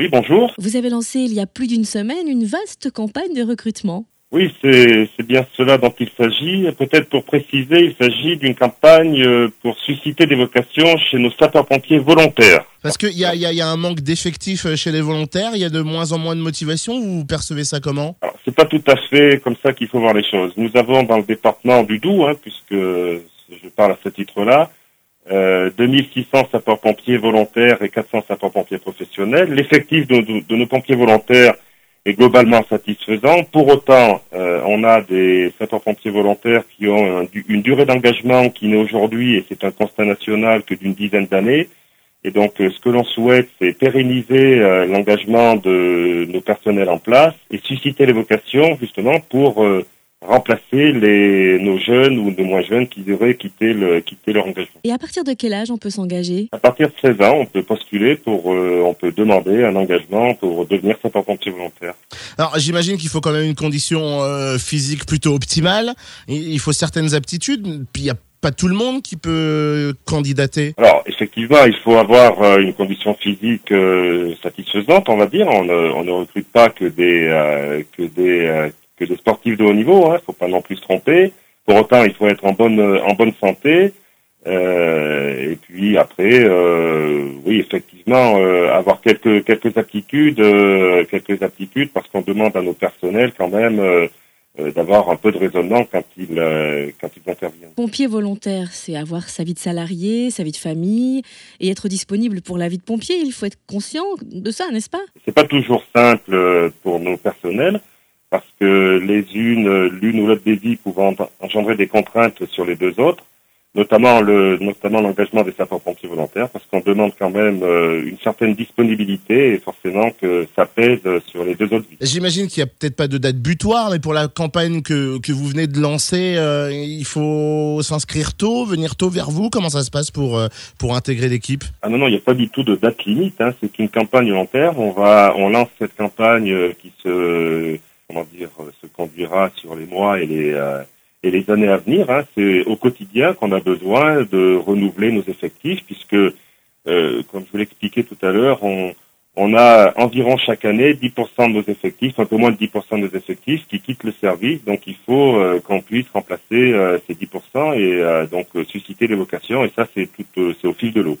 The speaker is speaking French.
Oui, bonjour. Vous avez lancé il y a plus d'une semaine une vaste campagne de recrutement. Oui, c'est bien cela dont il s'agit. Peut-être pour préciser, il s'agit d'une campagne euh, pour susciter des vocations chez nos sapeurs-pompiers volontaires. Parce qu'il y a, y, a, y a un manque d'effectifs euh, chez les volontaires, il y a de moins en moins de motivation, vous percevez ça comment? Alors, c'est pas tout à fait comme ça qu'il faut voir les choses. Nous avons dans le département du Doubs, hein, puisque je parle à ce titre-là, euh, 2600 sapeurs-pompiers volontaires et 400 sapeurs-pompiers professionnels. L'effectif de, nos pompiers volontaires est globalement satisfaisant. Pour autant, euh, on a des sapeurs-pompiers volontaires qui ont un, une durée d'engagement qui n'est aujourd'hui, et c'est un constat national, que d'une dizaine d'années. Et donc, euh, ce que l'on souhaite, c'est pérenniser euh, l'engagement de nos personnels en place et susciter les vocations, justement, pour euh, remplacer les, nos jeunes ou nos moins jeunes qui devraient quitter, le, quitter leur engagement. Et à partir de quel âge on peut s'engager? À partir de 16 ans, on peut postuler pour, euh, on peut demander un engagement pour devenir sapeur-pompier volontaire. Alors j'imagine qu'il faut quand même une condition euh, physique plutôt optimale. Il faut certaines aptitudes. Puis il y a pas tout le monde qui peut candidater. Alors effectivement, il faut avoir euh, une condition physique euh, satisfaisante, on va dire. On ne, on ne recrute pas que des euh, que des que des sportifs de haut niveau. Hein, faut pas non plus se tromper. Pour autant, il faut être en bonne en bonne santé. Euh, et puis après, euh, oui, effectivement, euh, avoir quelques quelques aptitudes, quelques aptitudes, parce qu'on demande à nos personnels quand même d'avoir un peu de raisonnement quand ils quand ils interviennent. Pompier volontaire, c'est avoir sa vie de salarié, sa vie de famille et être disponible pour la vie de pompier. Il faut être conscient de ça, n'est-ce pas? C'est pas toujours simple pour nos personnels parce que les unes, l'une ou l'autre des vies pouvant engendrer des contraintes sur les deux autres, notamment le, notamment l'engagement des sapeurs-pompiers volontaires, parce qu'on demande quand même euh, une certaine disponibilité et forcément que ça pèse sur les deux autres vies. J'imagine qu'il y a peut-être pas de date butoir, mais pour la campagne que, que vous venez de lancer, euh, il faut s'inscrire tôt, venir tôt vers vous. Comment ça se passe pour euh, pour intégrer l'équipe? Ah non non, il n'y a pas du tout de date limite. Hein. C'est une campagne volontaire. On va, on lance cette campagne qui se comment dire, se conduira sur les mois et les, euh, et les années à venir. Hein. C'est au quotidien qu'on a besoin de renouveler nos effectifs, puisque, euh, comme je vous l'expliquais tout à l'heure, on, on a environ chaque année 10% de nos effectifs, un peu moins de 10% de nos effectifs qui quittent le service. Donc il faut euh, qu'on puisse remplacer euh, ces 10% et euh, donc susciter des vocations. Et ça, c'est tout, c'est au fil de l'eau.